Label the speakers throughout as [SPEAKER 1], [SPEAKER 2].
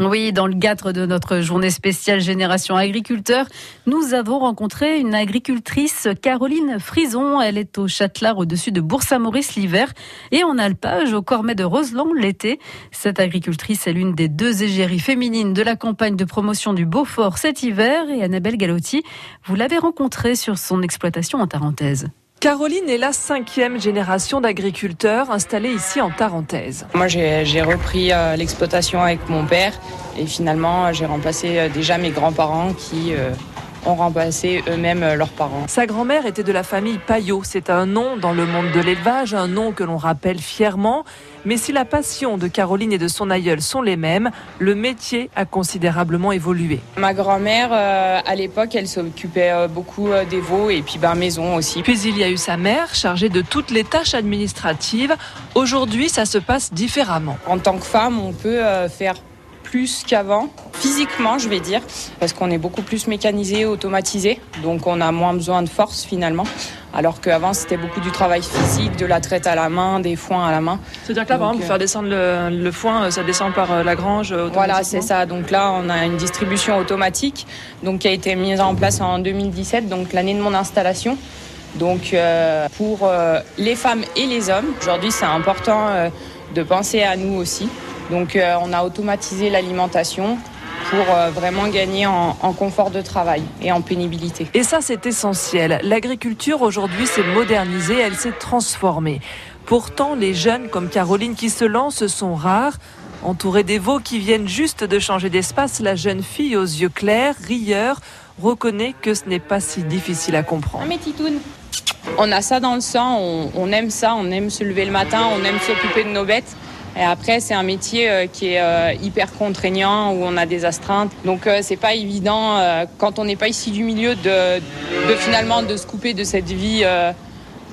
[SPEAKER 1] Oui, dans le cadre de notre journée spéciale Génération Agriculteur, nous avons rencontré une agricultrice, Caroline Frison. Elle est au Châtelard au-dessus de Bourg-Saint-Maurice l'hiver et en alpage au Cormet de Roseland l'été. Cette agricultrice est l'une des deux égéries féminines de la campagne de promotion du Beaufort cet hiver et Annabelle Galotti, vous l'avez rencontrée sur son exploitation en Tarentaise.
[SPEAKER 2] Caroline est la cinquième génération d'agriculteurs installés ici en Tarentaise.
[SPEAKER 3] Moi, j'ai repris euh, l'exploitation avec mon père et finalement, j'ai remplacé euh, déjà mes grands-parents qui euh, ont remplacé eux-mêmes euh, leurs parents.
[SPEAKER 2] Sa grand-mère était de la famille Payot. C'est un nom dans le monde de l'élevage, un nom que l'on rappelle fièrement. Mais si la passion de Caroline et de son aïeul sont les mêmes, le métier a considérablement évolué.
[SPEAKER 3] Ma grand-mère, euh, à l'époque, elle s'occupait euh, beaucoup des veaux et puis ben, maison aussi.
[SPEAKER 2] Puis il y a eu sa mère, chargée de toutes les tâches administratives. Aujourd'hui, ça se passe différemment.
[SPEAKER 3] En tant que femme, on peut faire plus qu'avant, physiquement je vais dire, parce qu'on est beaucoup plus mécanisé, automatisé, donc on a moins besoin de force finalement. Alors qu'avant, c'était beaucoup du travail physique, de la traite à la main, des foins à la main.
[SPEAKER 2] C'est-à-dire que là, par exemple, pour faire descendre le, foin, ça descend par euh, la grange
[SPEAKER 3] Voilà, c'est ça. Donc là, on a une distribution automatique donc, qui a été mise en place en 2017, donc l'année de mon installation. Donc euh, pour euh, les femmes et les hommes, aujourd'hui, c'est important de penser à nous aussi. Donc euh, on a automatisé l'alimentation pour euh, vraiment gagner en, confort de travail et en pénibilité.
[SPEAKER 2] Et ça, c'est essentiel. L'agriculture aujourd'hui s'est modernisée, elle s'est transformée. Pourtant, les jeunes comme Caroline qui se lancent sont rares. Entourée des veaux qui viennent juste de changer d'espace, la jeune fille aux yeux clairs, rieur, reconnaît que ce n'est pas si difficile à comprendre.
[SPEAKER 3] On a ça dans le sang, on aime ça, on aime se lever le matin, on aime s'occuper de nos bêtes. Et après, c'est un métier euh, qui est euh, hyper contraignant où on a des astreintes. Donc, euh, c'est pas évident quand on n'est pas ici du milieu de, de, finalement de se couper de cette vie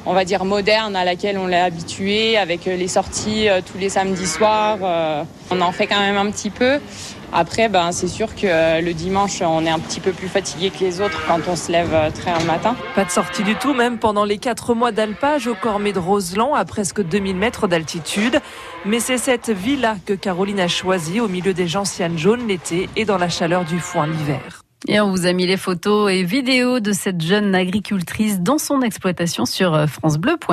[SPEAKER 3] on va dire moderne à laquelle on l'est habitué, avec les sorties tous les samedis soirs. on en fait quand même un petit peu. Après, ben, c'est sûr que euh, le dimanche, on est un petit peu plus fatigué que les autres quand on se lève euh, très le matin.
[SPEAKER 2] Pas de sortie du tout, même pendant les quatre mois d'alpage au Cormet de Roseland, à presque 2000 mètres d'altitude. Mais c'est cette villa que Caroline a choisie au milieu des gentianes jaunes l'été et dans la chaleur du foin l'hiver.
[SPEAKER 1] Et on vous a mis les photos et vidéos de cette jeune agricultrice dans son exploitation sur euh, francebleu.fr.